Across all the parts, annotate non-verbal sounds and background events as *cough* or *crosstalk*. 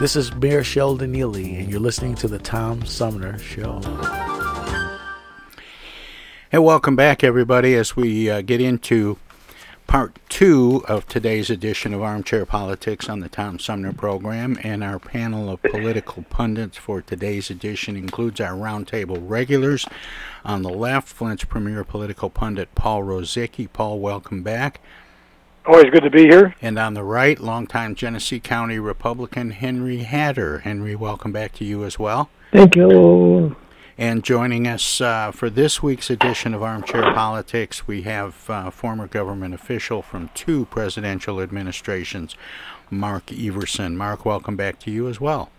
This is Mayor Sheldon Neely, and you're listening to the Tom Sumner Show. And welcome back, everybody, as we uh, get into part two of today's edition of Armchair Politics on the Tom Sumner program. And our panel of political pundits for today's edition includes our roundtable regulars. On the left, Flint's premier political pundit, Paul Rozycki. Paul, welcome back. Always good to be here. And on the right, longtime Genesee County Republican Henry Hatter. Henry, welcome back to you as well. Thank you. And joining us uh, for this week's edition of Armchair Politics, we have uh, former government official from two presidential administrations, Mark Everson. Mark, welcome back to you as well.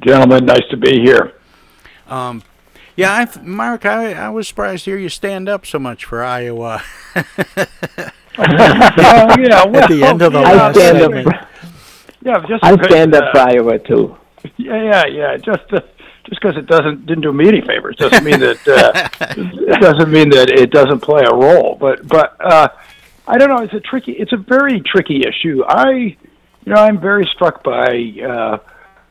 Gentlemen, nice to be here. Um, yeah, I, Mark, I, I was surprised to hear you stand up so much for Iowa. *laughs* uh, yeah, well, *laughs* At the end of the yeah, last stand segment. up. yeah, just I because, stand up uh, for Iowa too. Yeah, yeah, yeah. Just uh, just because it doesn't didn't do me any favors doesn't mean that uh, *laughs* it doesn't mean that it doesn't play a role. But but uh, I don't know. It's a tricky. It's a very tricky issue. I you know I'm very struck by uh,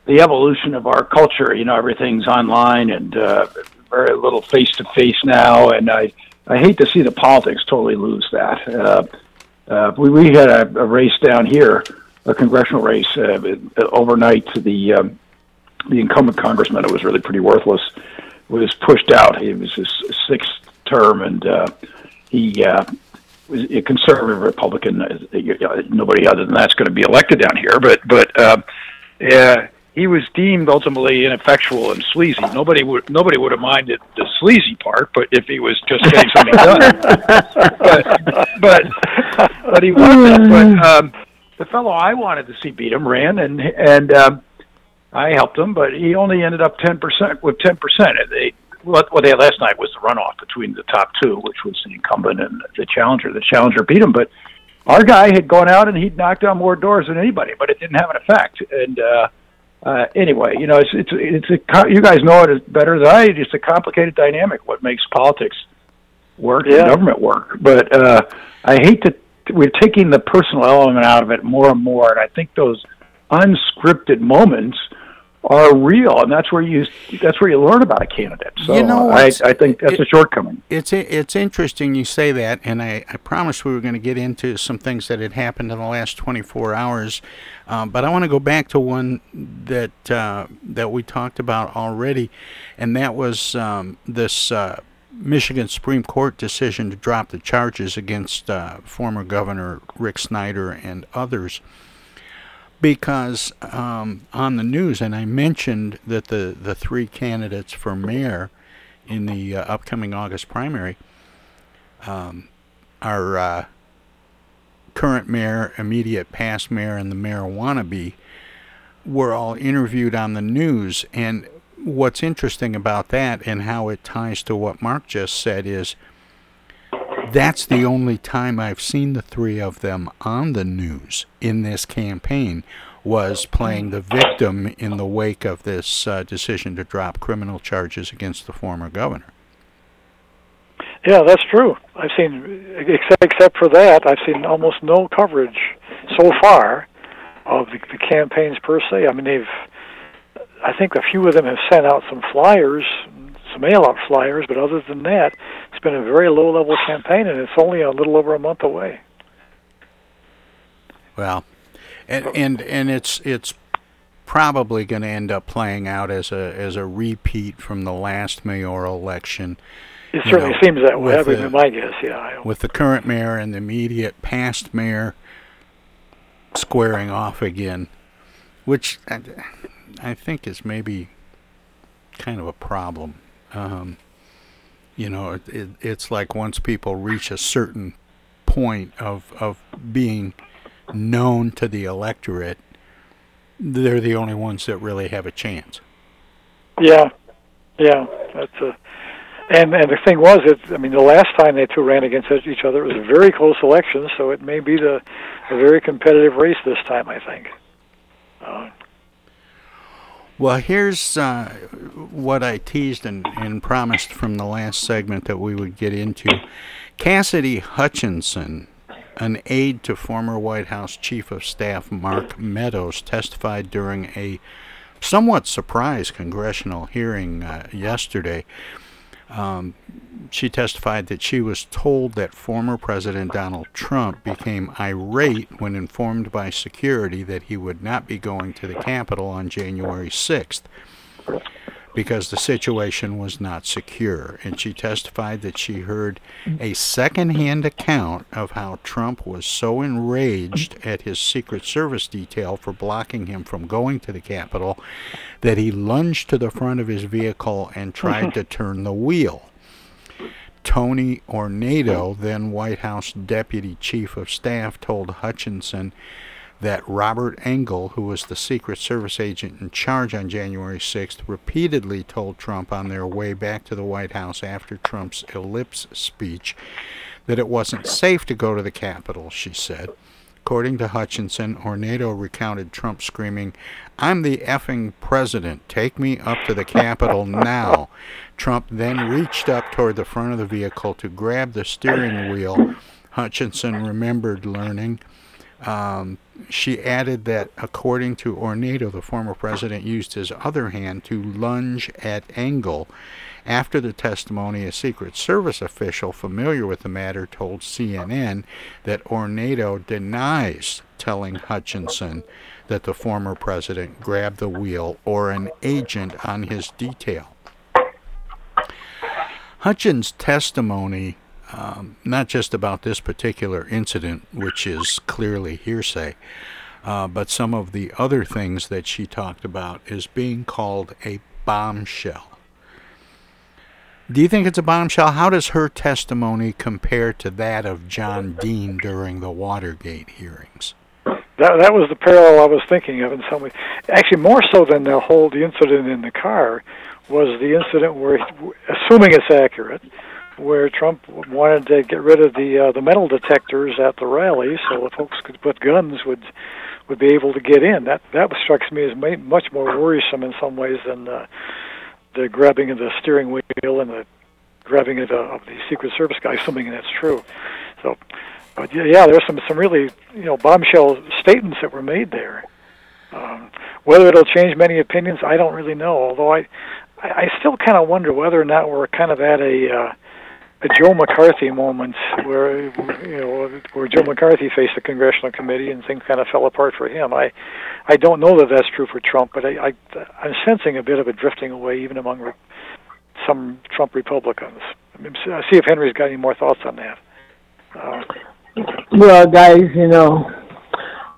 the evolution of our culture. You know, everything's online and uh, very little face to face now, and I I hate to see the politics totally lose that. Uh, uh, we we had a, a race down here, a congressional race uh, overnight the. Um, the incumbent congressman, it was really pretty worthless, was pushed out. It was his sixth term, and uh, he uh, was a conservative Republican. Uh, Nobody other than that's going to be elected down here, but but uh, uh, he was deemed ultimately ineffectual and sleazy. Nobody would nobody would have minded the sleazy part, but if he was just getting something done, *laughs* but but but he wasn't. But um, the fellow I wanted to see beat him ran, and and. Um, I helped him, but he only ended up ten percent with ten percent. They what, what they had last night was the runoff between the top two, which was the incumbent and the challenger. The challenger beat him, but our guy had gone out and he'd knocked on more doors than anybody, but it didn't have an effect. And uh, uh, anyway, you know, it's it's it's a you guys know it better than I. It's a complicated dynamic. What makes politics work Yeah. and government work, but uh, I hate that we're taking the personal element out of it more and more, and I think those unscripted moments are real, and that's where you that's where you learn about a candidate. So You know I, I think that's it- a shortcoming. It's it's interesting you say that, and I, I promised we were going to get into some things that had happened in the last 24 hours, um, but I want to go back to one that uh, that we talked about already, and that was um, this uh, Michigan Supreme Court decision to drop the charges against uh, former Governor Rick Snyder and others because um, on the news, and I mentioned that the, the three candidates for mayor in the uh, upcoming August primary um, are uh, current mayor, immediate past mayor, and the mayor wannabe were all interviewed on the news. And what's interesting about that and how it ties to what Mark just said is that's the only time I've seen the three of them on the news in this campaign was playing the victim in the wake of this uh, decision to drop criminal charges against the former governor. Yeah, that's true. I've seen, except for that, I've seen almost no coverage so far of the, the campaigns per se. I mean, they've, I think a few of them have sent out some flyers, some mail-out flyers, but other than that, it's been a very low-level campaign, and it's only a little over a month away. Well, and and and it's it's probably going to end up playing out as a as a repeat from the last mayoral election. It certainly know, seems that way. with That would my guess. Yeah. with the current mayor and the immediate past mayor squaring off again, which I, I think is maybe kind of a problem. Um, you know, it, it, it's like once people reach a certain point of of being known to the electorate, they're the only ones that really have a chance. Yeah, yeah, that's a. And and the thing was, it. I mean, the last time they two ran against each other, it was a very close election. So it may be the a very competitive race this time. I think. Uh, Well, here's uh, what I teased and, and promised from the last segment that we would get into. Cassidy Hutchinson, an aide to former White House Chief of Staff Mark Meadows, testified during a somewhat surprise congressional hearing uh, yesterday. Um, she testified that she was told that former President Donald Trump became irate when informed by security that he would not be going to the Capitol on January 6th because the situation was not secure. And she testified that she heard a secondhand account of how Trump was so enraged at his Secret Service detail for blocking him from going to the Capitol that he lunged to the front of his vehicle and tried to turn the wheel. Tony Ornato, then White House Deputy Chief of Staff, told Hutchinson that Robert Engel, who was the Secret Service agent in charge on January 6th, repeatedly told Trump on their way back to the White House after Trump's ellipse speech that it wasn't safe to go to the Capitol, she said. According to Hutchinson, Ornato recounted Trump screaming, I'm the effing president. Take me up to the Capitol *laughs* now. Trump then reached up toward the front of the vehicle to grab the steering wheel. Hutchinson remembered learning. Um, she added that, according to Ornato, the former president used his other hand to lunge at Engel. After the testimony, a Secret Service official familiar with the matter told CNN that Ornato denies telling Hutchinson that the former president grabbed the wheel or an agent on his detail. Hutchins' testimony, um, not just about this particular incident, which is clearly hearsay, uh, but some of the other things that she talked about, is being called a bombshell. Do you think it's a bombshell? How does her testimony compare to that of John Dean during the Watergate hearings? that that was the parallel I was thinking of in some way. Actually, more so than the whole the incident in the car was the incident where, assuming it's accurate, where Trump wanted to get rid of the uh, the metal detectors at the rally, so the folks could put guns would would be able to get in. That that strikes me as ma- much more worrisome in some ways than uh, the grabbing of the steering wheel and the grabbing of the, of the Secret Service guy, assuming that's true. So, but yeah, yeah, there's some some really you know bombshell statements that were made there. Um, whether it'll change many opinions, I don't really know. Although I, I, I still kind of wonder whether or not we're kind of at a uh, a Joe McCarthy moment where you know where Joe McCarthy faced the congressional committee and things kind of fell apart for him. I I don't know that that's true for Trump, but I, I I'm sensing a bit of a drifting away even among re- some Trump Republicans. I mean, see if Henry's got any more thoughts on that. Uh, Well, guys, you know,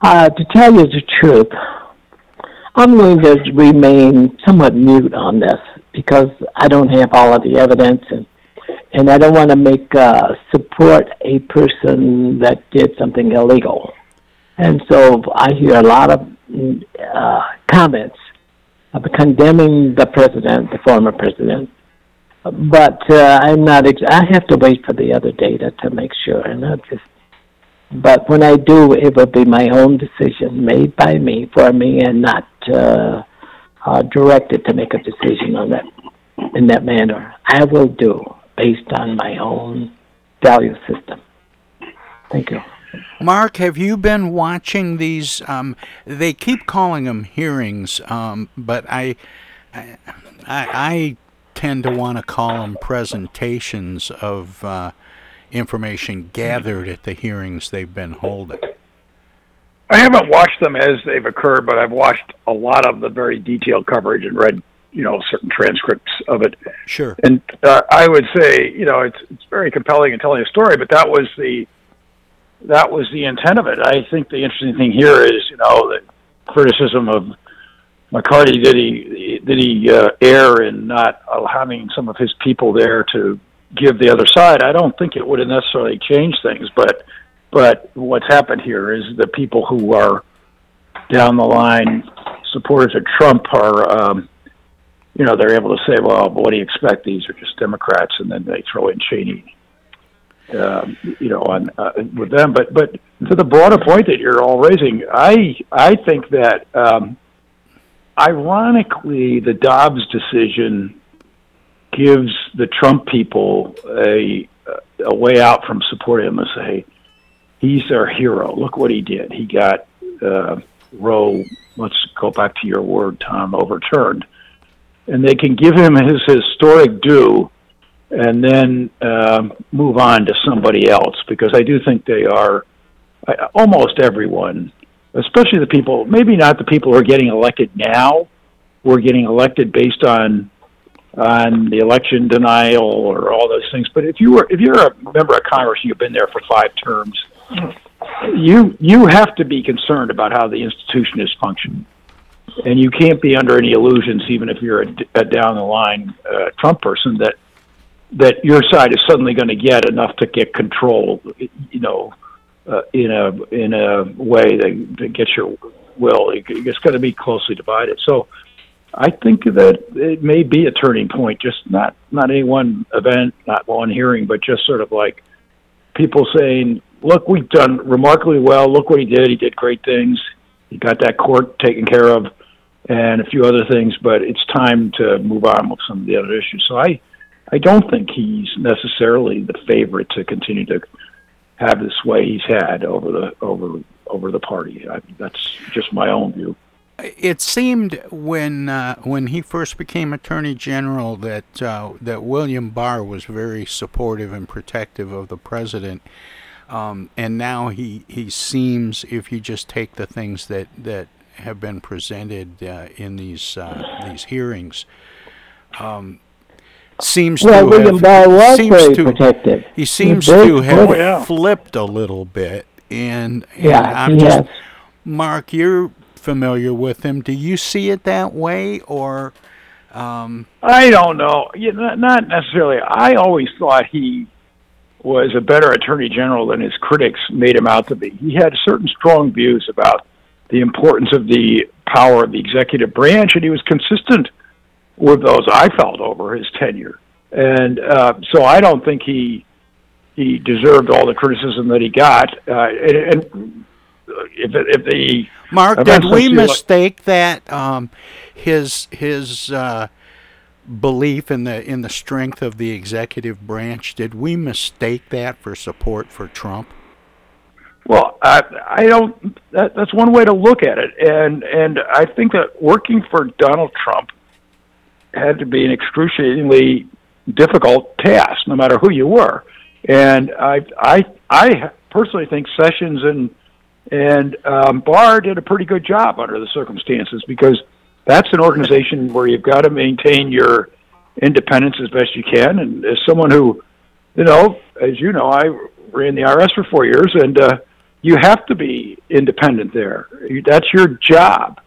uh, to tell you the truth, I'm going to remain somewhat mute on this because I don't have all of the evidence and and I don't want to make uh, support a person that did something illegal. And so I hear a lot of uh, comments of condemning the president, the former president. But uh, I'm not. Ex- I have to wait for the other data to make sure, and I just. But when I do, it will be my own decision, made by me, for me, and not uh, uh, directed to make a decision on that in that manner. I will do based on my own value system. Thank you. Mark, have you been watching these? Um, they keep calling them hearings, um, but I, I, I tend to want to call them presentations of uh, information gathered at the hearings they've been holding. I haven't watched them as they've occurred, but I've watched a lot of the very detailed coverage and read, you know, certain transcripts of it. Sure. And uh, I would say, you know, it's it's very compelling in telling a story, but that was the that was the intent of it. I think the interesting thing here is, you know, the criticism of McCarthy did he did he uh, err in not having some of his people there to give the other side? I don't think it would have necessarily changed things, but but what's happened here is the people who are down the line supporters of Trump are, um, you know, they're able to say, well, what do you expect? These are just Democrats, and then they throw in Cheney, um, you know, on uh, with them. But but to the broader point that you're all raising, I I think that um, ironically the Dobbs decision gives the Trump people a a way out from supporting him say he's our hero. Look what he did. He got uh, Roe. Let's go back to your word, Tom. Overturned, and they can give him his historic due, and then um, move on to somebody else because I do think they are uh, almost everyone, especially the people. Maybe not the people who are getting elected now. We're getting elected based on on the election denial or all those things. But if you were if you're a member of Congress you've been there for five terms, you you have to be concerned about how the institution is functioning, and you can't be under any illusions, even if you're a, a down the line uh, Trump person, that that your side is suddenly going to get enough to get control. You know. Uh, in a in a way that, that gets your will, it's going to be closely divided. So, I think that it may be a turning point, just not not any one event, not one hearing, but just sort of like people saying, "Look, we've done remarkably well. Look what he did. He did great things. He got that court taken care of, and a few other things. But it's time to move on with some of the other issues." So I, I don't think he's necessarily the favorite to continue to have the sway he's had over the over over the party. I, that's just my own view it seemed when uh, when he first became Attorney General that uh, that William Barr was very supportive and protective of the president, um, and now he he seems, if you just take the things that that have been presented uh, in these uh, these hearings. Um, seems well, to William have, Barr was very to, protective. He seems He's to have oh, yeah. flipped a little bit, and, and yeah, I'm he just has. Mark, you're familiar with him. Do you see it that way, or? Um, I don't know. Yeah, not, not necessarily. I always thought he was a better attorney general than his critics made him out to be. He had certain strong views about the importance of the power of the executive branch, and he was consistent with those. I felt over his tenure, and uh, so I don't think he he deserved all the criticism that he got. Uh, and, and if if the Mark, did we mistake that um, his his uh, belief in the in the strength of the executive branch? Did we mistake that for support for Trump? Well, I, I don't. That, that's one way to look at it, and and I think that working for Donald Trump had to be an excruciatingly difficult task, no matter who you were. And I I I personally think Sessions and and um, Barr did a pretty good job under the circumstances because that's an organization where you've got to maintain your independence as best you can. And as someone who, you know, as you know, I ran the IRS for four years, and uh, you have to be independent there. That's your job.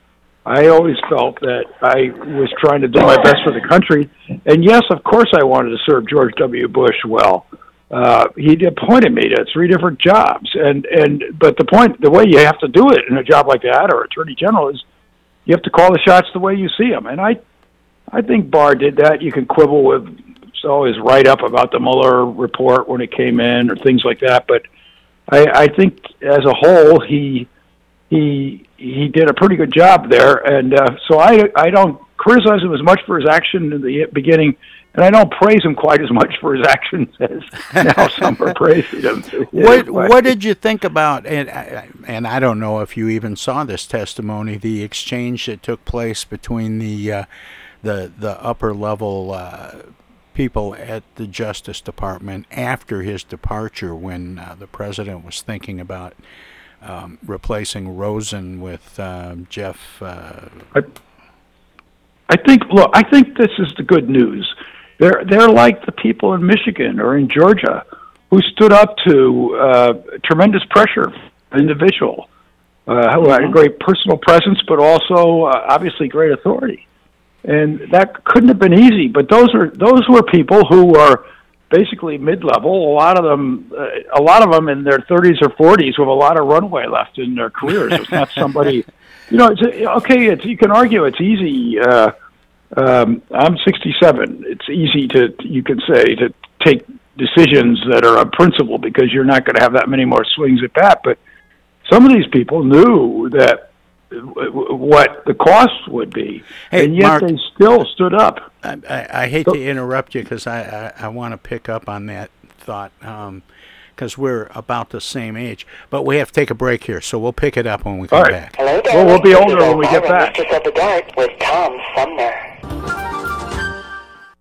I always felt that I was trying to do my best for the country, and yes, of course, I wanted to serve George W. Bush well uh, he appointed me to three different jobs, and and but the point, the way you have to do it in a job like that, or attorney general, is you have to call the shots the way you see them. And I, I think Barr did that. You can quibble with so his write up about the Mueller report when it came in, or things like that. But I, I think as a whole, he he he did a pretty good job there, and uh, so I I don't criticize him as much for his action in the beginning and I don't praise him quite as much for his actions *laughs* as now some are praising him. *laughs* What What did you think about and and I don't know if you even saw this testimony, the exchange that took place between the uh, the the upper level uh, people at the Justice Department after his departure, when uh, the president was thinking about um, replacing Rosen with um, Jeff. Uh, I, I think. Look, I think this is the good news. They're they're like the people in Michigan or in Georgia who stood up to uh, tremendous pressure, individual, uh, who had a great personal presence, but also uh, obviously great authority. And that couldn't have been easy. But those are those were people who were basically mid-level. A lot of them, uh, a lot of them in their 30s or 40s, with a lot of runway left in their careers. It's not somebody, *laughs* you know. It's okay. It's you can argue it's easy. Uh, um, I'm 67. It's easy to you can say to take decisions that are on principle because you're not going to have that many more swings at bat. But some of these people knew that what the cost would be, Hey, and yet Mark- they still stood up. I, I, I hate to interrupt you because I, I, I want to pick up on that thought um, because we're about the same age. But we have to take a break here, so we'll pick it up when we come All right. back. Hello, Well, we'll be older when we get back. Mistress of the Dark with Tom Sumner.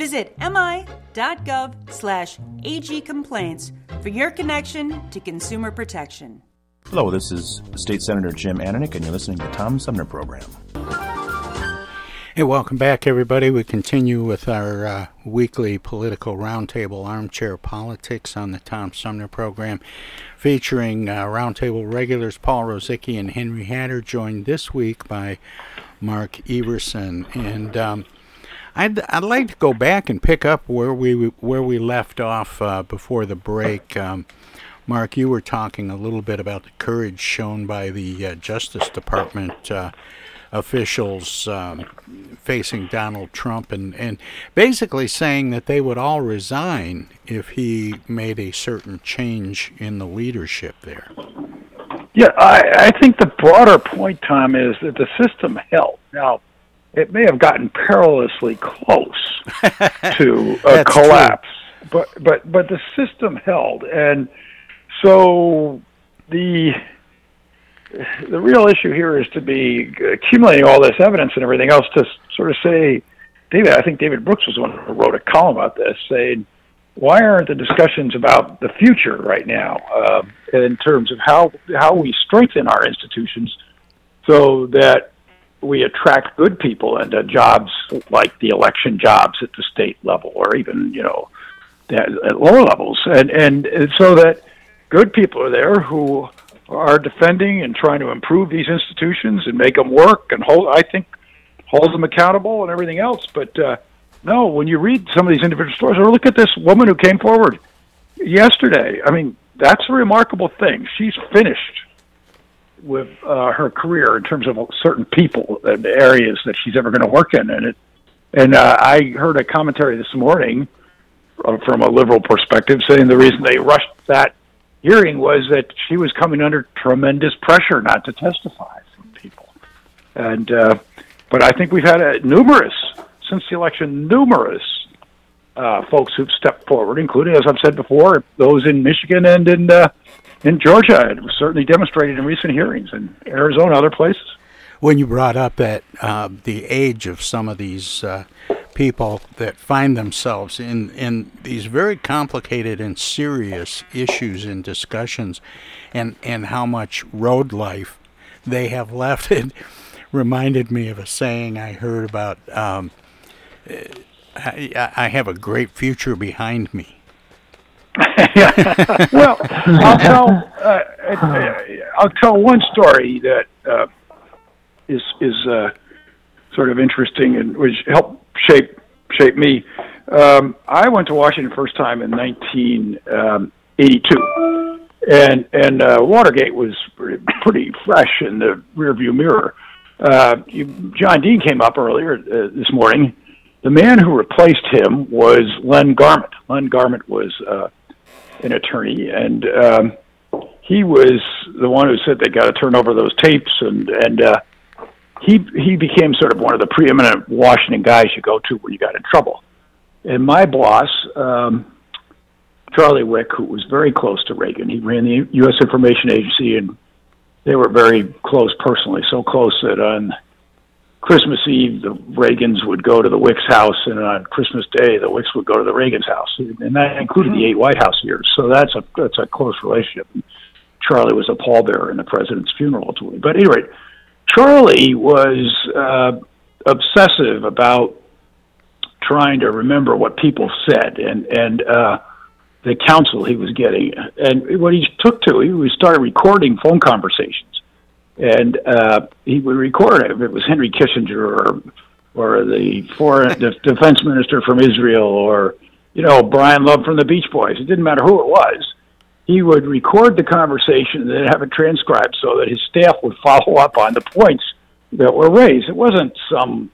Visit mi.gov slash agcomplaints for your connection to consumer protection. Hello, this is State Senator Jim Ananich, and you're listening to the Tom Sumner Program. Hey, welcome back, everybody. We continue with our uh, weekly political roundtable armchair politics on the Tom Sumner program, featuring uh, roundtable regulars Paul Rozycki and Henry Hatter, joined this week by Mark Everson. And um, I'd I'd like to go back and pick up where we where we left off uh, before the break. Um, Mark, you were talking a little bit about the courage shown by the uh, Justice Department uh, officials um, facing Donald Trump and, and basically saying that they would all resign if he made a certain change in the leadership there. Yeah, I, I think the broader point, Tom, is that the system held. Now, it may have gotten perilously close *laughs* to a collapse, true. but but but the system held, and so the the real issue here is to be accumulating all this evidence and everything else to sort of say, David. I think David Brooks was the one who wrote a column about this, saying, "Why aren't the discussions about the future right now uh, in terms of how how we strengthen our institutions so that we attract good people into jobs like the election jobs at the state level, or even you know at lower levels, and and, so that." good people are there who are defending and trying to improve these institutions and make them work and hold. I think hold them accountable and everything else. But uh, no, when you read some of these individual stories, or look at this woman who came forward yesterday. I mean, that's a remarkable thing. She's finished with uh, her career in terms of certain people and areas that she's ever going to work in. And it, and uh, I heard a commentary this morning uh, from a liberal perspective saying the reason they rushed that hearing was that she was coming under tremendous pressure not to testify from people. And uh, but I think we've had a, numerous since the election, numerous uh, folks who've stepped forward, including, as I've said before, those in Michigan and in uh, in Georgia. It was certainly demonstrated in recent hearings in Arizona, other places. When you brought up that uh, the age of some of these uh, people that find themselves in, in these very complicated and serious issues and discussions and, and how much road life they have left. It reminded me of a saying I heard about um, I, I have a great future behind me. Well, I'll tell uh, uh, I'll tell one story that uh, is is uh, sort of interesting and which helped shape shape me. Um, I went to Washington first time in 1982, and and uh, Watergate was pretty fresh in the rearview mirror. Uh, you, John Dean came up earlier uh, this morning. The man who replaced him was Len Garment. Len Garment was uh, an attorney, and um, he was the one who said they got to turn over those tapes, and and uh, he he became sort of one of the preeminent Washington guys you go to when you got in trouble. And my boss, um, Charlie Wick, who was very close to Reagan, he ran the U.S. Information Agency, and they were very close personally. So close that on Christmas Eve, the Reagans would go to the Wicks house, and on Christmas Day, the Wicks would go to the Reagans house, and that included the eight White House years. So that's a that's a close relationship. Charlie was a pallbearer in the president's funeral, ultimately. But anyway, Charlie was uh, obsessive about trying to remember what people said and and uh, the counsel he was getting. And what he took to, he started recording phone conversations, and uh, he would record it if it was Henry Kissinger or or the foreign *laughs* the defense minister from Israel or you know Brian Love from the Beach Boys. It didn't matter who it was he would record the conversation and then have it transcribed so that his staff would follow up on the points that were raised. It wasn't some,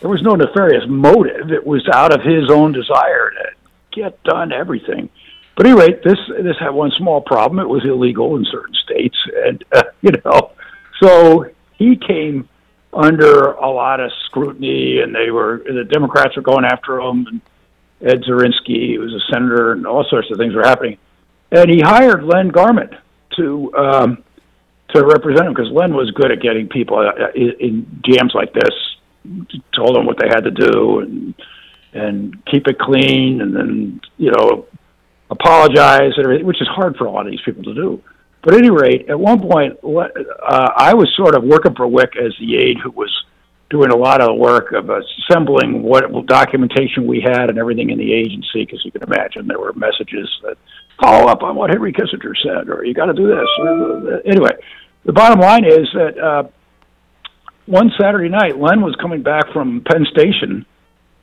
there was no nefarious motive. It was out of his own desire to get done everything. But anyway, this this had one small problem. It was illegal in certain states, and uh, *laughs* you know, so he came under a lot of scrutiny, and they were the Democrats were going after him, and Ed Zorinsky, who was a senator, and all sorts of things were happening and he hired Len Garment to um, to represent him because Len was good at getting people uh, in, in jams like this told them what they had to do and and keep it clean, and then you know apologize and everything, which is hard for a lot of these people to do. But at any rate, at one point, uh, I was sort of working for Wick as the aide who was doing a lot of the work of assembling what documentation we had and everything in the agency, because you can imagine there were messages that follow up on what Henry Kissinger said, or you got to do this. Anyway, the bottom line is that uh, one Saturday night, Len was coming back from Penn Station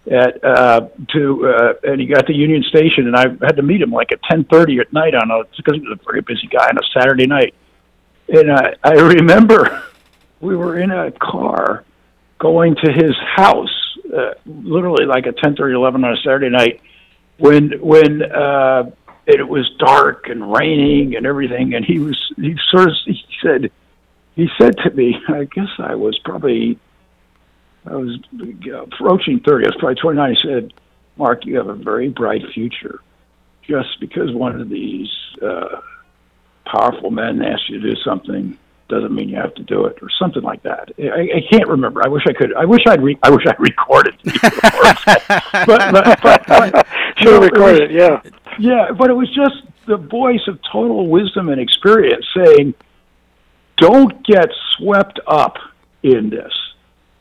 at uh, to uh, and he got to Union Station, and I had to meet him like at ten thirty at night on a because he was a very busy guy on a Saturday night, and I I remember *laughs* we were in a car going to his house, uh, literally like at ten thirty eleven on a Saturday night, when when uh, it was dark and raining and everything, and he was he sort of he said he said to me, I guess I was probably I was approaching 30. I was probably 29. He said, Mark, you have a very bright future. Just because one of these uh, powerful men asks you to do something doesn't mean you have to do it, or something like that. I, I can't remember. I wish I could. I wish I'd. Re- I wish I *laughs* recorded. *laughs* but, but, but, but *laughs* should have recorded. Yeah. Yeah, but it was just the voice of total wisdom and experience saying, "Don't get swept up in this."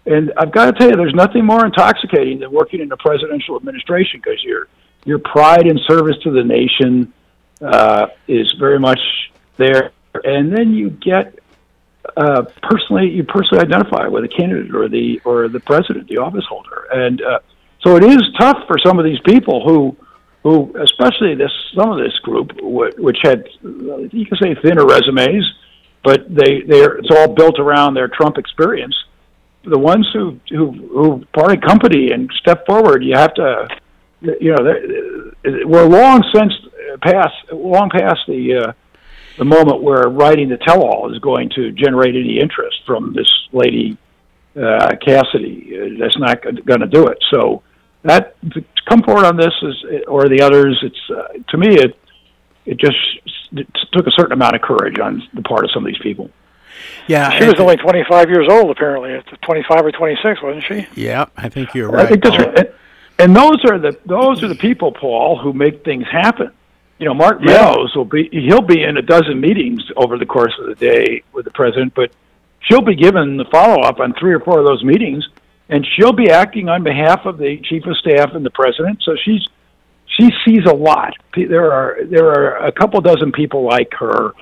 And I've got to tell you, there's nothing more intoxicating than working in a presidential administration because your your pride and service to the nation uh, is very much there, and then you get uh, personally you personally identify with the candidate or the or the president, the office holder, and uh, so it is tough for some of these people who who especially this some of this group which had you can say thinner resumes, but they they're it's all built around their Trump experience the ones who who who parted company and stepped forward, you have to, you know, we're long since past long past the uh, the moment where writing the tell-all is going to generate any interest from this lady uh, Cassidy. That's not going to do it. So that to come forward on this is or the others. It's uh, to me it it just it took a certain amount of courage on the part of some of these people. Yeah, she was only 25 years old apparently. It's 25 or 26, wasn't she? Yeah, I think you're right. I think that's right. And those are the those are the people, Paul, who make things happen. You know, Mark Meadows will be he'll be in a dozen meetings over the course of the day with the president, but she'll be given the follow up on three or four of those meetings, and she'll be acting on behalf of the chief of staff and the president. So she's she sees a lot. There are there are a couple dozen people like her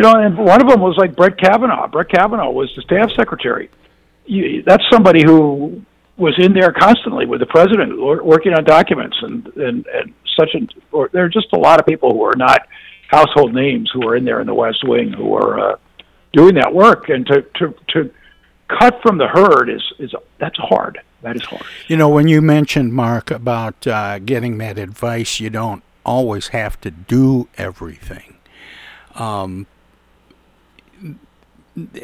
you know, and one of them was like Brett Kavanaugh. Brett Kavanaugh was the staff secretary. You, that's somebody who was in there constantly with the president, working on documents and and and such. And or there are just a lot of people who are not household names who are in there in the West Wing who are uh, doing that work. And to to to cut from the herd is is that's hard. That is hard. You know, when you mentioned Mark about uh, getting that advice, you don't always have to do everything. Um,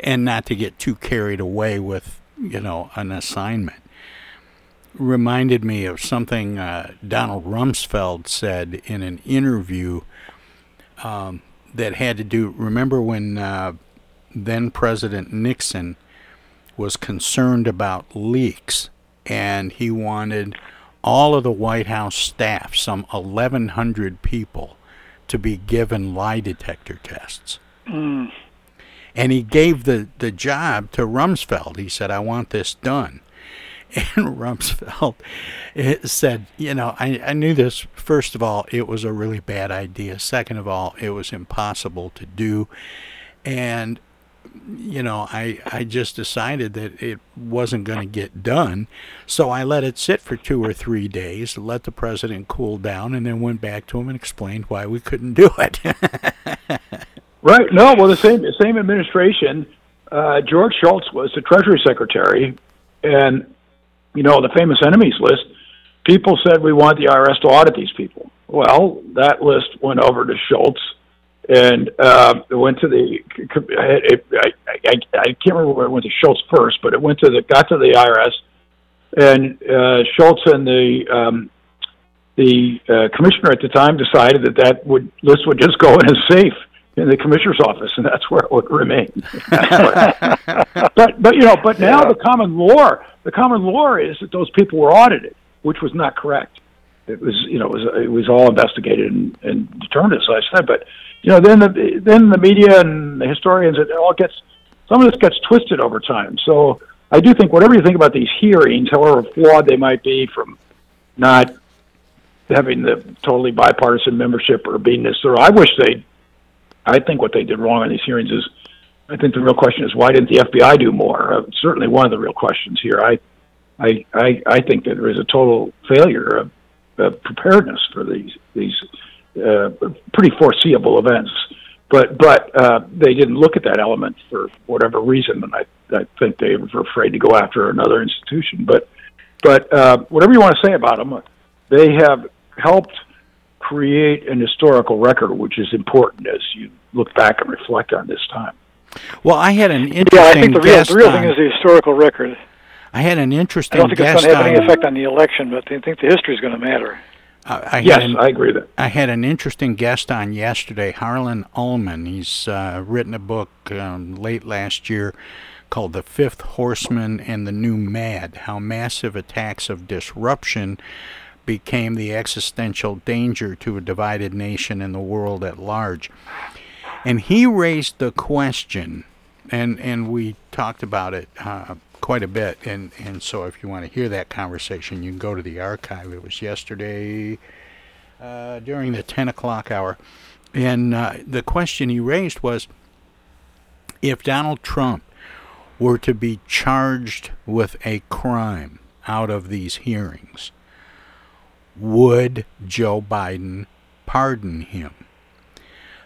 and not to get too carried away with you know an assignment reminded me of something uh, Donald Rumsfeld said in an interview um, that had to do. Remember when uh, then President Nixon was concerned about leaks and he wanted all of the White House staff, some 1,100 people, to be given lie detector tests. Mm. And he gave the, the job to Rumsfeld. He said, I want this done. *laughs* And Rumsfeld said, You know, I, I knew this. First of all, it was a really bad idea. Second of all, it was impossible to do. And, you know, I, I just decided that it wasn't going to get done. So I let it sit for two or three days, let the president cool down, and then went back to him and explained why we couldn't do it. *laughs* Right. No. Well, the same same administration. Uh, George Shultz was the Treasury Secretary, and you know the famous enemies list. People said we want the IRS to audit these people. Well, that list went over to Shultz, and uh, it went to the. It, I, I, I can't remember where it went to Shultz first, but it went to the got to the IRS, and uh, Shultz and the um, the uh, commissioner at the time decided that that would list would just go in a safe in the commissioner's office, and that's where it would remain. *laughs* but but you know, but now yeah. the common law, the common lore is that those people were audited, which was not correct. It was, you know, it was it was all investigated and, and determined as I said. But you know, then the then the media and the historians, it all gets some of this gets twisted over time. So I do think whatever you think about these hearings, however flawed they might be from not having the totally bipartisan membership or being this thorough, I wish they. I think what they did wrong on these hearings is I think the real question is why didn't the FBI do more? Uh, certainly, one of the real questions here. I, I, I, I think that there is a total failure of, of preparedness for these these uh, pretty foreseeable events. But but uh, they didn't look at that element for whatever reason, and I I think they were afraid to go after another institution. But but uh, whatever you want to say about them, they have helped create an historical record, which is important as you look back and reflect on this time. Well, I had an interesting. Yeah, I think the real, the real thing is the historical record. I had an interesting. I don't think it's going to have any effect on the election, but I think the history is going to matter. I Yes, an, I agree with that. I had an interesting guest on yesterday, Harlan Ullman. He's uh, written a book um, late last year called The Fifth Horseman and the New Mad How Massive Attacks of Disruption Became the Existential Danger to a Divided Nation and the World at Large. And he raised the question, and, and we talked about it uh, quite a bit. And, and so if you want to hear that conversation, you can go to the archive. It was yesterday uh, during the 10 o'clock hour. And uh, the question he raised was if Donald Trump were to be charged with a crime out of these hearings, would Joe Biden pardon him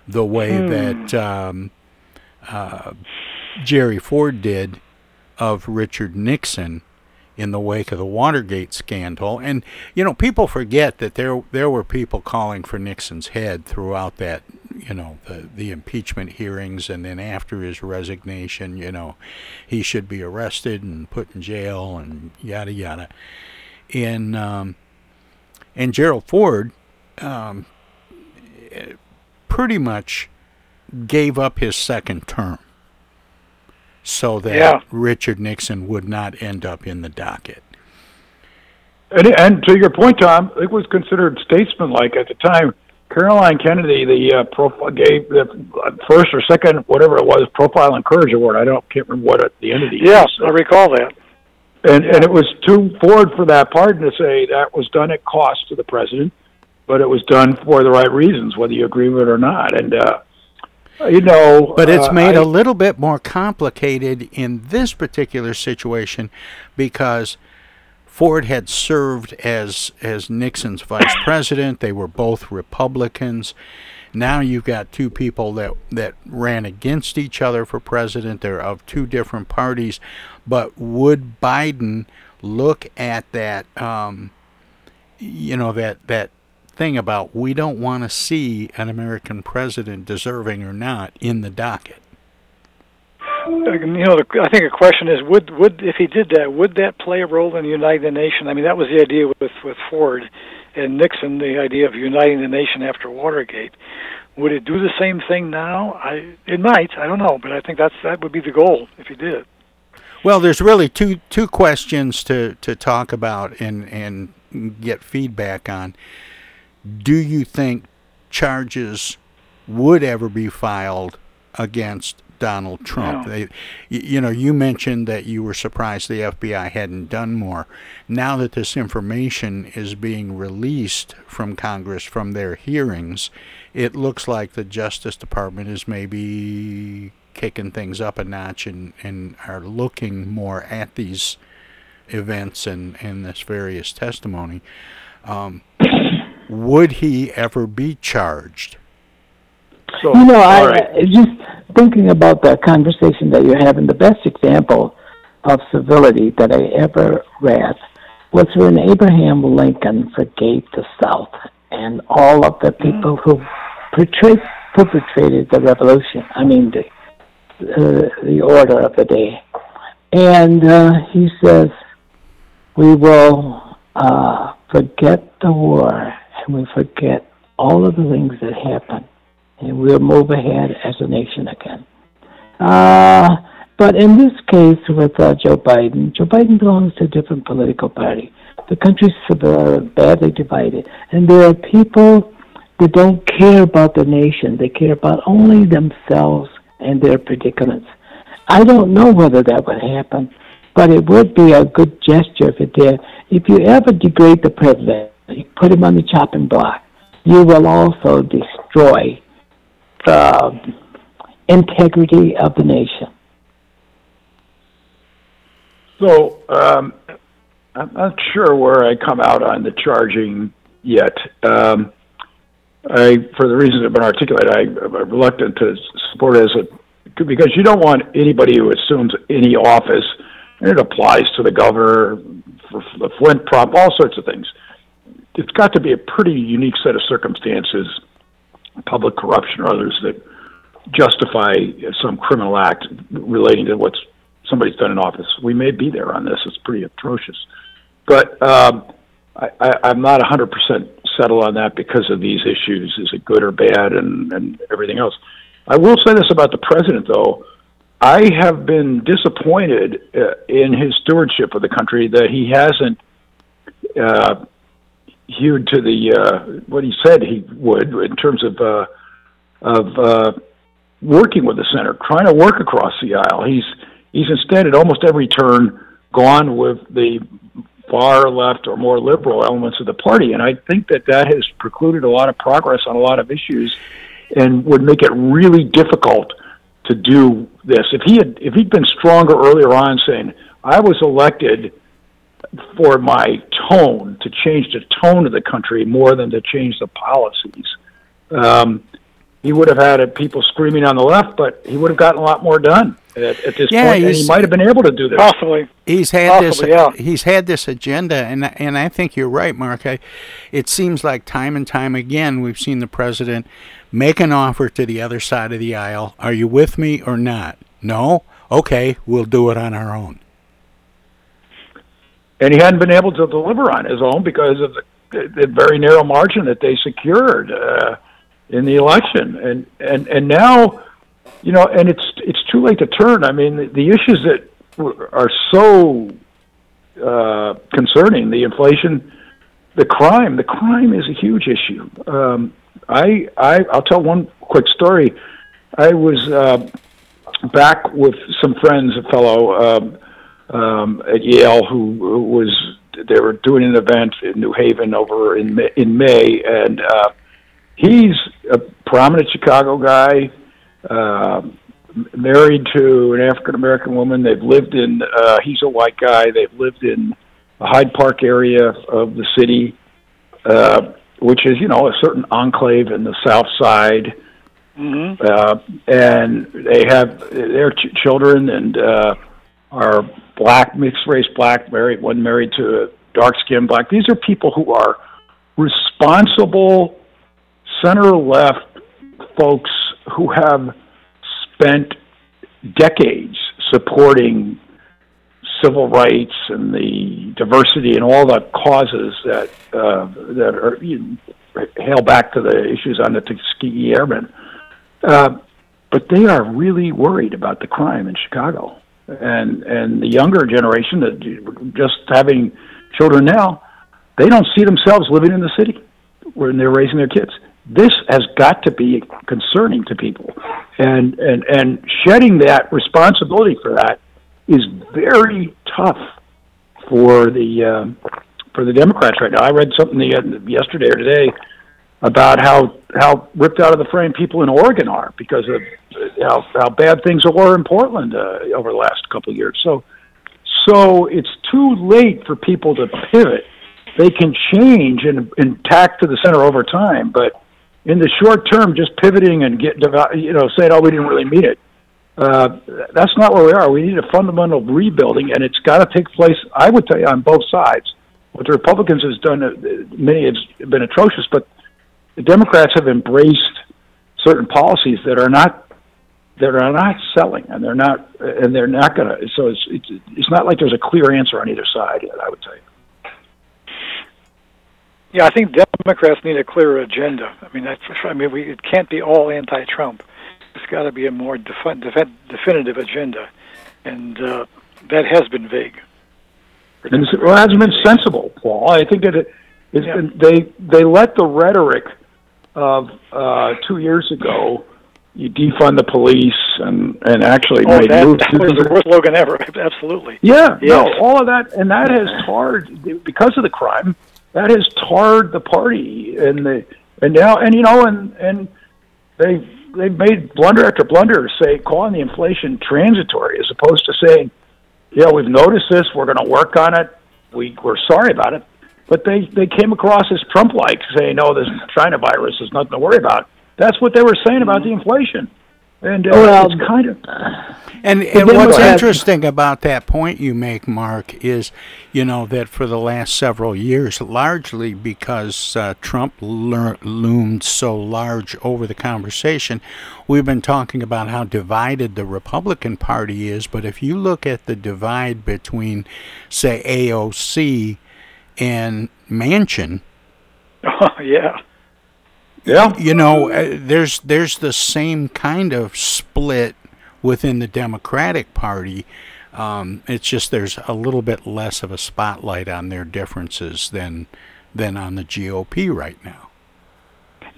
the way Hmm. that um, uh, Jerry Ford did of Richard Nixon in the wake of the Watergate scandal. And you know, people forget that there there were people calling for Nixon's head throughout that, you know, the the impeachment hearings and then after his resignation, you know, he should be arrested and put in jail and yada yada. And um, and Gerald Ford um, pretty much gave up his second term so that Yeah. Richard Nixon would not end up in the docket. And, and to your point, Tom, it was considered statesmanlike at the time. Caroline Kennedy, the uh, profile gave the uh, first or second, whatever it was, Profile in Courage Award. I don't can't remember what it, the entity. Yeah, is. I recall that. And and it was too forward for that pardon to say that was done at cost to the president, but it was done for the right reasons, whether you agree with it or not. And uh, you know, But it's uh, made I- a little bit more complicated in this particular situation because Ford had served as as Nixon's vice *coughs* president. They were both Republicans. Now you've got two people that that ran against each other for president. They're of two different parties. But would Biden look at that um, you know that that thing about we don't want to see an American president deserving or not in the docket. You know, I think a question is, would would if he did that, would that play a role in uniting the nation? I mean, that was the idea with with Ford and Nixon, the idea of uniting the nation after Watergate. Would it do the same thing now? I it might. I don't know, but I think that's that would be the goal if he did. Well, there's really two two questions to, to talk about and and get feedback on. Do you think charges would ever be filed against Donald Trump? No. They, you know, you mentioned that you were surprised the FBI hadn't done more. Now that this information is being released from Congress from their hearings, it looks like the Justice Department is maybe kicking things up a notch and, and are looking more at these events and, and this various testimony. Um, would he ever be charged? So, you know, I right. I- just thinking about the conversation that you're having. The best example of civility that I ever read was when Abraham Lincoln forgave the South and all of the people who perpetrated the revolution. I mean, the uh, the order of the day, and uh, he says, "We will uh, forget the war we forget all of the things that happened." and we'll move ahead as a nation again. Uh, But in this case with uh, Joe Biden, Joe Biden belongs to a different political party. The country's badly divided, and there are people that don't care about the nation. They care about only themselves and their predicaments. I don't know whether that would happen, but it would be a good gesture if it did. If you ever degrade the president, you put him on the chopping block, you will also destroy the integrity of the nation. So um, I'm not sure where I come out on the charging yet. Um, I, for the reasons that have been articulated, I, I'm reluctant to support it as a because you don't want anybody who assumes any office, and it applies to the governor, for the Flint prop, all sorts of things. It's got to be a pretty unique set of circumstances, public corruption or others that justify some criminal act relating to what somebody's done in office. We may be there on this. It's pretty atrocious. But um, I, I, I'm not 100% settled on that because of these issues. Is it good or bad and, and everything else? I will say this about the president, though. I have been disappointed uh, in his stewardship of the country that he hasn't uh, hewed to the uh, what he said he would in terms of uh, of uh, working with the center, trying to work across the aisle. He's he's instead at almost every turn gone with the far left or more liberal elements of the party, and I think that that has precluded a lot of progress on a lot of issues, and would make it really difficult to do this. If he had if he'd been stronger earlier on, saying I was elected for my tone to change the tone of the country more than to change the policies. Um, he would have had people screaming on the left, but he would have gotten a lot more done at, at this Yeah, point, and he might have been able to do this. Possibly. He's had Possibly, this. yeah. He's had this agenda, and and I think you're right, Mark. I, it seems like time and time again we've seen the president make an offer to the other side of the aisle. Are you with me or not? No. Okay, we'll do it on our own. And he hadn't been able to deliver on his own because of the, the very narrow margin that they secured uh, in the election. And and and now, you know, and it's it's too late to turn. I mean, the, the issues that are so uh, concerning, the inflation, the crime, the crime is a huge issue. Um, I I I'll tell one quick story. I was uh, back with some friends, a fellow. Um, um, at Yale who, who was they were doing an event in New Haven over in May, in May, and uh, he's a prominent Chicago guy, uh, married to an African American woman. They've lived in. Uh, he's a white guy. They've lived in the Hyde Park area of the city, uh, which is you know a certain enclave in the South Side. Mm-hmm. Uh, and they have their ch- children and uh, are black, mixed race black, married one married to a dark skinned black. These are people who are responsible center left folks who have spent decades supporting civil rights and the diversity and all the causes that uh, that are you know, hail back to the issues on the Tuskegee Airmen. Uh, but they are really worried about the crime in Chicago, and and the younger generation that just having children now, they don't see themselves living in the city when they're raising their kids. This has got to be concerning to people, and and and shedding that responsibility for that is very tough for the um, for the Democrats right now. I read something the, uh, yesterday or today about how how ripped out of the frame people in Oregon are because of how how bad things were in Portland uh, over the last couple of years. So so it's too late for people to pivot. They can change and, and tack to the center over time, but in the short term, just pivoting and get you know saying, "Oh, we didn't really mean it." Uh, that's not where we are. We need a fundamental rebuilding, and it's got to take place. I would tell you on both sides. What the Republicans has done, uh, many have been atrocious, but the Democrats have embraced certain policies that are not that are not selling, and they're not and they're not going to. So it's, it's it's not like there's a clear answer on either side. I would tell you. Yeah, I think Democrats need a clearer agenda. I mean, that's, I mean, we, it can't be all anti-Trump. It's got to be a more defi- defi- definitive agenda, and uh, that has been vague. And well, it hasn't been sensible, Paul. I think that it, it's been, they they let the rhetoric of uh, two years ago, you defund the police and and actually Oh, made that, moves. *laughs* that was the worst slogan ever. *laughs* Absolutely. Yeah, Yes. no, all of that, and that has tarred because of the crime. That has tarred the party, and the and now and you know and and they they've made blunder after blunder, say calling the inflation transitory as opposed to saying, yeah, we've noticed this, we're going to work on it, we we're sorry about it. But they they came across as Trump-like, saying, no, this China virus is nothing to worry about. That's what they were saying about the inflation, and uh, Well, it's kind of And, and what's interesting about that point you make, Mark, is you know that for the last several years, largely because uh, Trump lear- loomed so large over the conversation, we've been talking about how divided the Republican Party is. But if you look at the divide between, say, AOC and Manchin, Oh, *laughs* yeah. Yeah. You know, uh, there's there's the same kind of split within the Democratic Party. Um, it's just there's a little bit less of a spotlight on their differences than than on the GOP right now.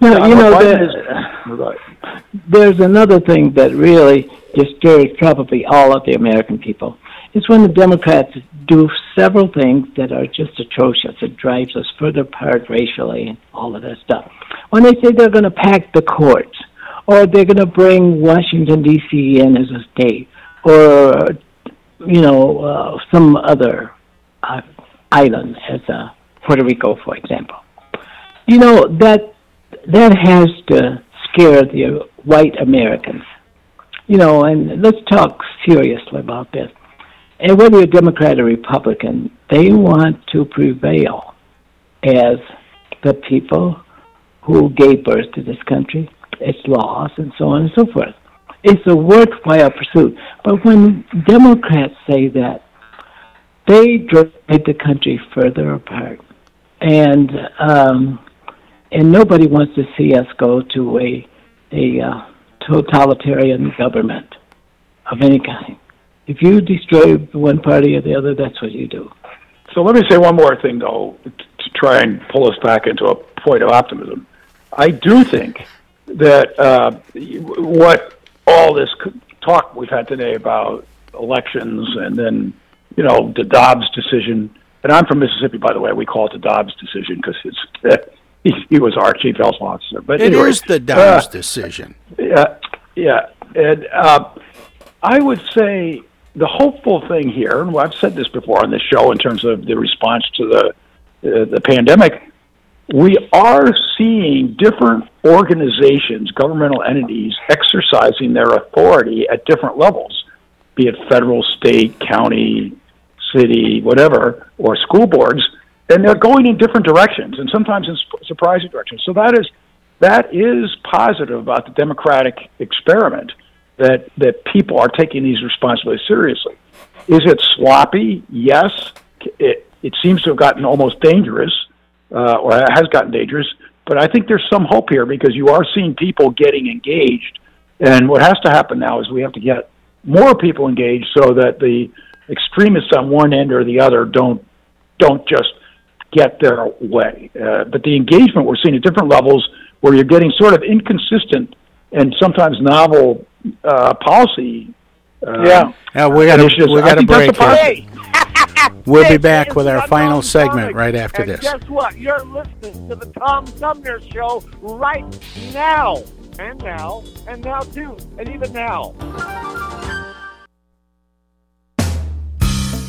No, you know, Biden there, there's another thing that really disturbs probably all of the American people. It's when the Democrats do several things that are just atrocious. It drives us further apart racially and all of that stuff. When they say they're going to pack the courts, or they're going to bring Washington D.C. in as a state, or you know uh, some other uh, island as uh, Puerto Rico, for example. You know that that has to scare the white Americans. You know, and let's talk seriously about this. And whether you're Democrat or Republican, they want to prevail as the people who gave birth to this country, its laws, and so on and so forth. It's a worthwhile pursuit. But when Democrats say that, they drive the country further apart. And um, and nobody wants to see us go to a a uh, totalitarian government of any kind. If you destroy one party or the other, that's what you do. So let me say one more thing, though, to try and pull us back into a point of optimism. I do think that uh, what all this talk we've had today about elections and then, you know, the Dobbs decision, and I'm from Mississippi, by the way, we call it the Dobbs decision because it's he, *laughs* he was our chief health officer. But It is anyways, the Dobbs uh, decision. yeah, yeah, and uh, I would say the hopeful thing here, and I've said this before on this show in terms of the response to the uh, the pandemic, we are seeing different organizations, governmental entities, exercising their authority at different levels, be it federal, state, county, city, whatever, or school boards, and they're going in different directions, and sometimes in surprising directions. So that is that is positive about the democratic experiment that that people are taking these responsibilities seriously. Is it sloppy? Yes. It it seems to have gotten almost dangerous, uh, or has gotten dangerous. But I think there's some hope here because you are seeing people getting engaged, and what has to happen now is we have to get more people engaged so that the extremists on one end or the other don't don't just get their way. Uh, but the engagement we're seeing at different levels, where you're getting sort of inconsistent and sometimes novel uh, policy. Uh, Yeah. Yeah, we got to we got a break here. *laughs* we'll be back with our final Tom segment Sumner. right after and this. Guess what? You're listening to the Tom Sumner Show right now. And now, and now too, and even now.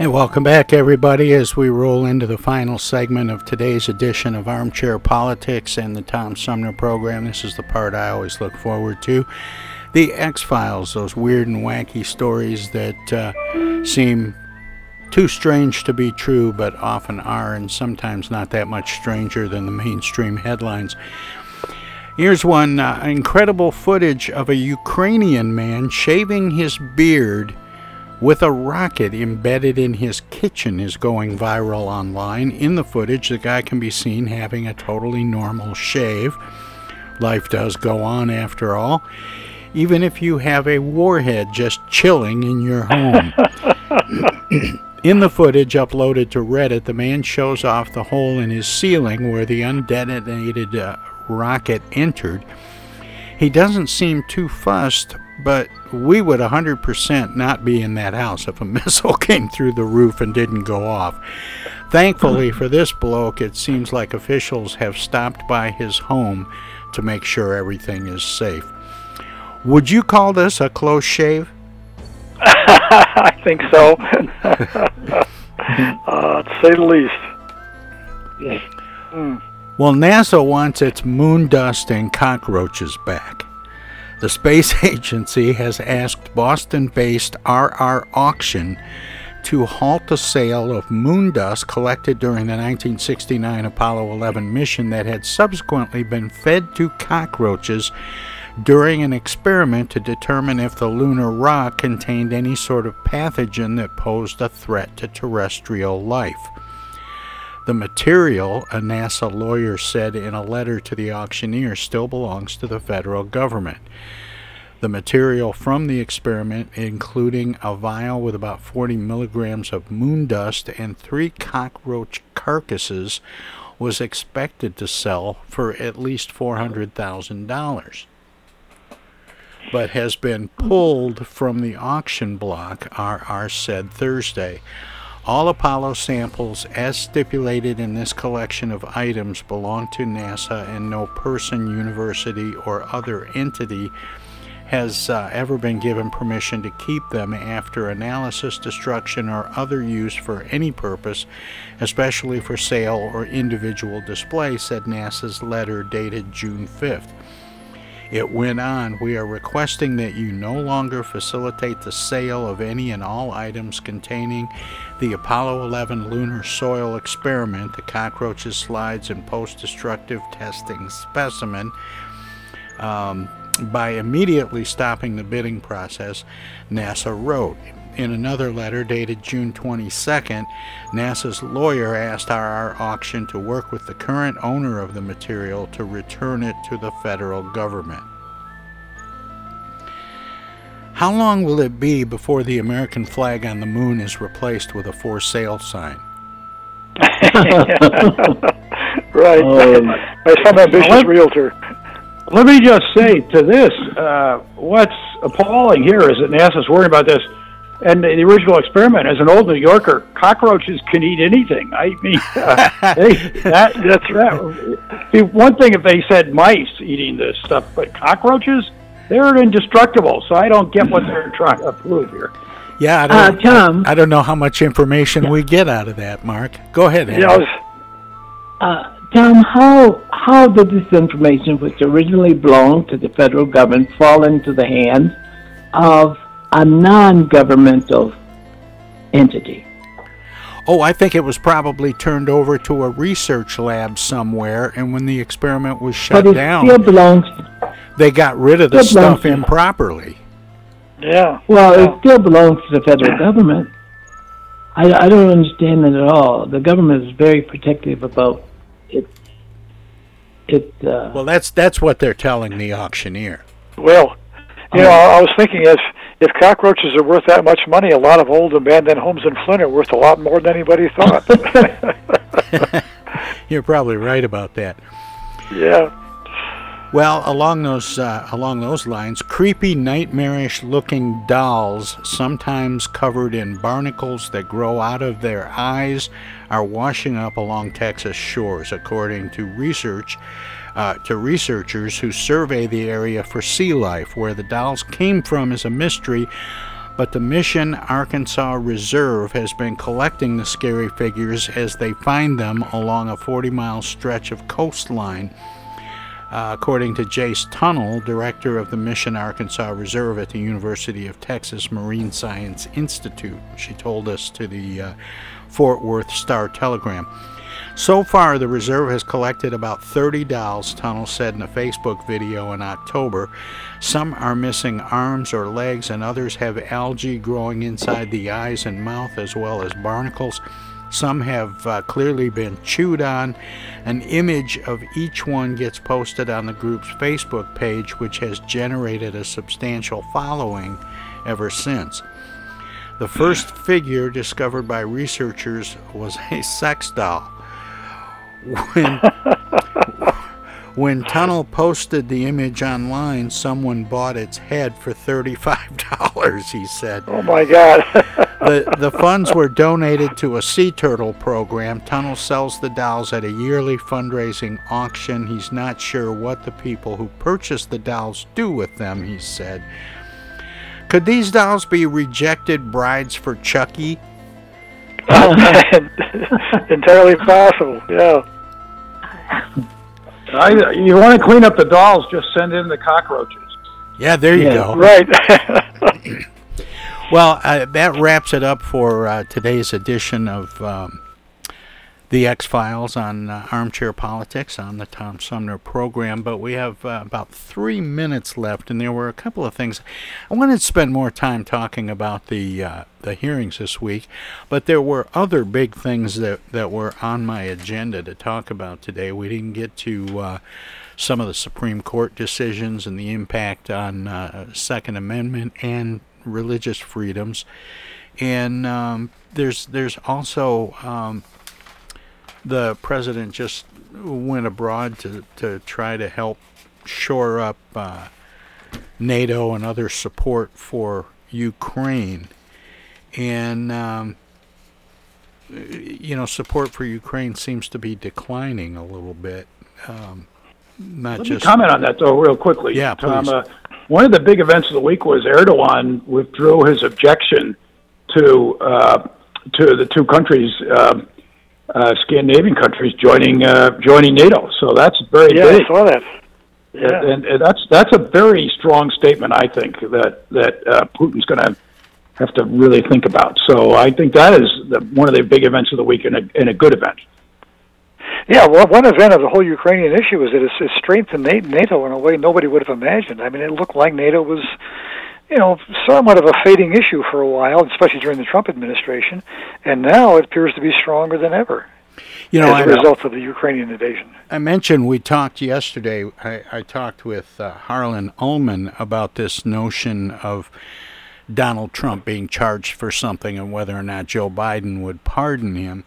And welcome back, everybody, as we roll into the final segment of today's edition of Armchair Politics and the Tom Sumner program. This is the part I always look forward to. The X Files, those weird and wacky stories that uh, seem too strange to be true, but often are, and sometimes not that much stranger than the mainstream headlines. Here's one uh, incredible footage of a Ukrainian man shaving his beard with a rocket embedded in his kitchen is going viral online. In the footage, the guy can be seen having a totally normal shave. Life does go on after all, even if you have a warhead just chilling in your home. *laughs* in the footage uploaded to Reddit, the man shows off the hole in his ceiling where the undetonated uh, rocket entered. He doesn't seem too fussed, but we would 100% not be in that house if a *laughs* missile came through the roof and didn't go off. Thankfully *laughs* for this bloke, it seems like officials have stopped by his home to make sure everything is safe. Would you call this a close shave? *laughs* I think so. *laughs* *laughs* uh, to say the least. Mm. Well, NASA wants its moon dust and cockroaches back. The space agency has asked Boston based RR Auction to halt the sale of moon dust collected during the 1969 Apollo 11 mission that had subsequently been fed to cockroaches during an experiment to determine if the lunar rock contained any sort of pathogen that posed a threat to terrestrial life. The material, a NASA lawyer said in a letter to the auctioneer, still belongs to the federal government. The material from the experiment, including a vial with about 40 milligrams of moon dust and three cockroach carcasses, was expected to sell for at least $400,000 but has been pulled from the auction block, RR said Thursday. All Apollo samples, as stipulated in this collection of items, belong to NASA, and no person, university, or other entity has uh, ever been given permission to keep them after analysis, destruction, or other use for any purpose, especially for sale or individual display, said NASA's letter dated June 5th. It went on, We are requesting that you no longer facilitate the sale of any and all items containing the Apollo 11 lunar soil experiment, the cockroaches, slides, and post destructive testing specimen. Um, by immediately stopping the bidding process, NASA wrote. In another letter dated June 22nd, NASA's lawyer asked RR Auction to work with the current owner of the material to return it to the federal government. How long will it be before the American flag on the moon is replaced with a for sale sign? *laughs* right. Um, By some ambitious let, realtor. Let me just say to this uh, what's appalling here is that NASA's worrying about this and the original experiment, as an old New Yorker, cockroaches can eat anything. I mean, uh, *laughs* they, that, that's that. One thing if they said mice eating this stuff, but cockroaches, they're indestructible. So I don't get what they're trying to prove here. Yeah, I don't, uh, Tom. I, I, don't know how much information we get out of that, Mark. Go ahead, Andy. uh, Tom, how how did this information, which originally belonged to the federal government, fall into the hands of a non-governmental entity? Oh, I think it was probably turned over to a research lab somewhere, and when the experiment was shut but it down, still belongs. They got rid of the stuff improperly. Yeah. Well, it still belongs to the federal government. I, I don't understand it at all. The government is very protective about it. It. Uh, well, that's that's what they're telling the auctioneer. Well, you know, I was thinking if if cockroaches are worth that much money, a lot of old abandoned homes in Flint are worth a lot more than anybody thought. *laughs* You're probably right about that. Yeah. Well, along those uh, along those lines, creepy, nightmarish-looking dolls, sometimes covered in barnacles that grow out of their eyes, are washing up along Texas shores, according to research uh, to researchers who survey the area for sea life. Where the dolls came from is a mystery, but the Mission-Aransas Reserve has been collecting the scary figures as they find them along a 40 mile stretch of coastline uh, according to Jace Tunnell, director of the Mission-Aransas Reserve at the University of Texas Marine Science Institute. She told us to the uh, Fort Worth Star Telegram. So far, the reserve has collected about 30 dolls, Tunnell said in a Facebook video in October. Some are missing arms or legs, and others have algae growing inside the eyes and mouth, as well as barnacles. Some have uh, clearly been chewed on. An image of each one gets posted on the group's Facebook page, which has generated a substantial following ever since. The first figure discovered by researchers was a sex doll. When, *laughs* When Tunnell posted the image online, someone bought its head for $35, he said. Oh my God. *laughs* the, the funds were donated to a sea turtle program. Tunnell sells the dolls at a yearly fundraising auction. He's not sure what the people who purchase the dolls do with them, he said. Could these dolls be rejected brides for Chucky? *laughs* Entirely possible. Yeah. *laughs* I, you want to clean up the dolls? Just send in the cockroaches. Yeah, there you Yeah. go. Right. *laughs* well, uh, that wraps it up for uh, today's edition of um, the X Files on uh, Armchair Politics on the Tom Sumner program. But we have uh, about three minutes left, and there were a couple of things I wanted to spend more time talking about the uh, the hearings this week. But there were other big things that that were on my agenda to talk about today. We didn't get to. Uh, some of the Supreme Court decisions and the impact on uh, Second Amendment and religious freedoms, and um, there's there's also um, the president just went abroad to to try to help shore up uh, NATO and other support for Ukraine, and um, you know support for Ukraine seems to be declining a little bit. Um, not Let just me comment on that though, real quickly. Yeah, Tom. please. Uh, one of the big events of the week was Erdogan withdrew his objection to uh, to the two countries, um uh, Scandinavian countries, joining uh, joining NATO. So that's very Yeah, I saw that. Yeah. And, and that's that's a very strong statement. I think that that uh, Putin's going to have to really think about. So I think that is the, one of the big events of the week and a, and a good event. Yeah, well, one event of the whole Ukrainian issue is that it's, it's strengthened NATO in a way nobody would have imagined. I mean, it looked like NATO was, you know, somewhat of a fading issue for a while, especially during the Trump administration, and now it appears to be stronger than ever You know, as a I- result of the Ukrainian invasion. I mentioned we talked yesterday. I, I talked with uh, Harlan Ullman about this notion of Donald Trump being charged for something and whether or not Joe Biden would pardon him.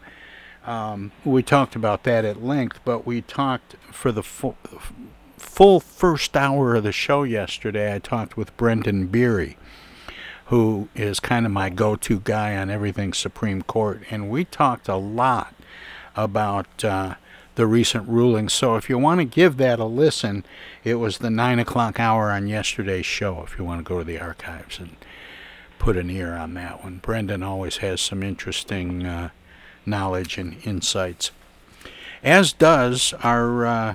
Um, we talked about that at length, but we talked for the full, full first hour of the show yesterday. I talked with Brendan Beery, who is kind of my go to guy on everything Supreme Court, and we talked a lot about uh, the recent rulings. So if you want to give that a listen, it was the 9 o'clock hour on yesterday's show, if you want to go to the archives and put an ear on that one. Brendan always has some interesting uh, knowledge and insights, as does our. Uh,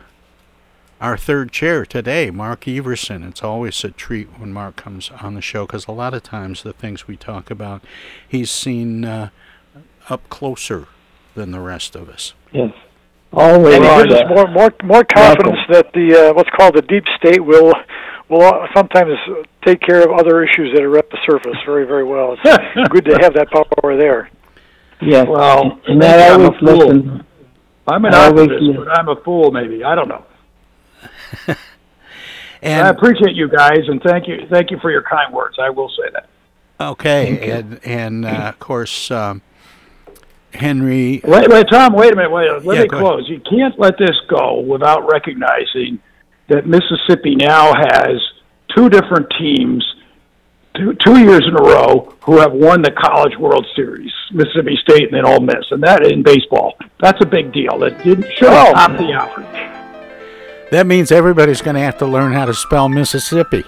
our third chair today, Mark Everson. It's always a treat when Mark comes on the show because a lot of times the things we talk about, he's seen uh, up closer than the rest of us. Yes. Always. and it gives us more more more confidence that the uh, what's called the deep state will will uh, sometimes take care of other issues that are at the surface very very well. It's *laughs* good to have that power there. Yes. Well, and maybe I I'm a always fool. listen. I'm an I always optimist, but I'm a fool. Maybe I don't know. *laughs* And I appreciate you guys, and thank you, thank you for your kind words. I will say that. Okay, and and uh, of course um, Henry. Wait, wait, Tom. Wait a minute. Wait. Let Yeah, me go ahead. close. You can't let this go without recognizing that Mississippi now has two different teams, two, two years in a row, who have won the College World Series. Mississippi State and then Ole Miss, and that in baseball. That's a big deal. That didn't show have Oh. topped the average. That means everybody's going to have to learn how to spell Mississippi.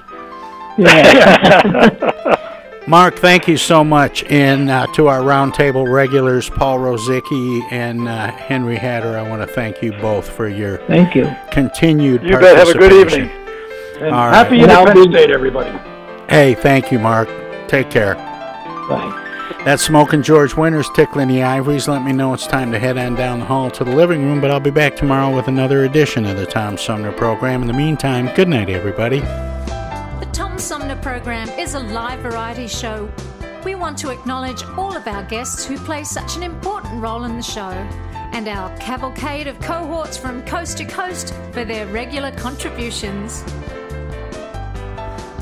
Yeah. *laughs* Mark, thank you so much. And uh, to our roundtable regulars, Paul Rozycki and uh, Henry Hatter, I want to thank you both for your Thank you. continued You bet. Have a good evening. And All happy right. Independence Day, to everybody. Hey, thank you, Mark. Take care. Bye. That's Smoking George Winters tickling the ivories. Let me know it's time to head on down the hall to the living room, but I'll be back tomorrow with another edition of the Tom Sumner program. In the meantime, good night, everybody. The Tom Sumner program is a live variety show. We want to acknowledge all of our guests who play such an important role in the show and our cavalcade of cohorts from coast to coast for their regular contributions.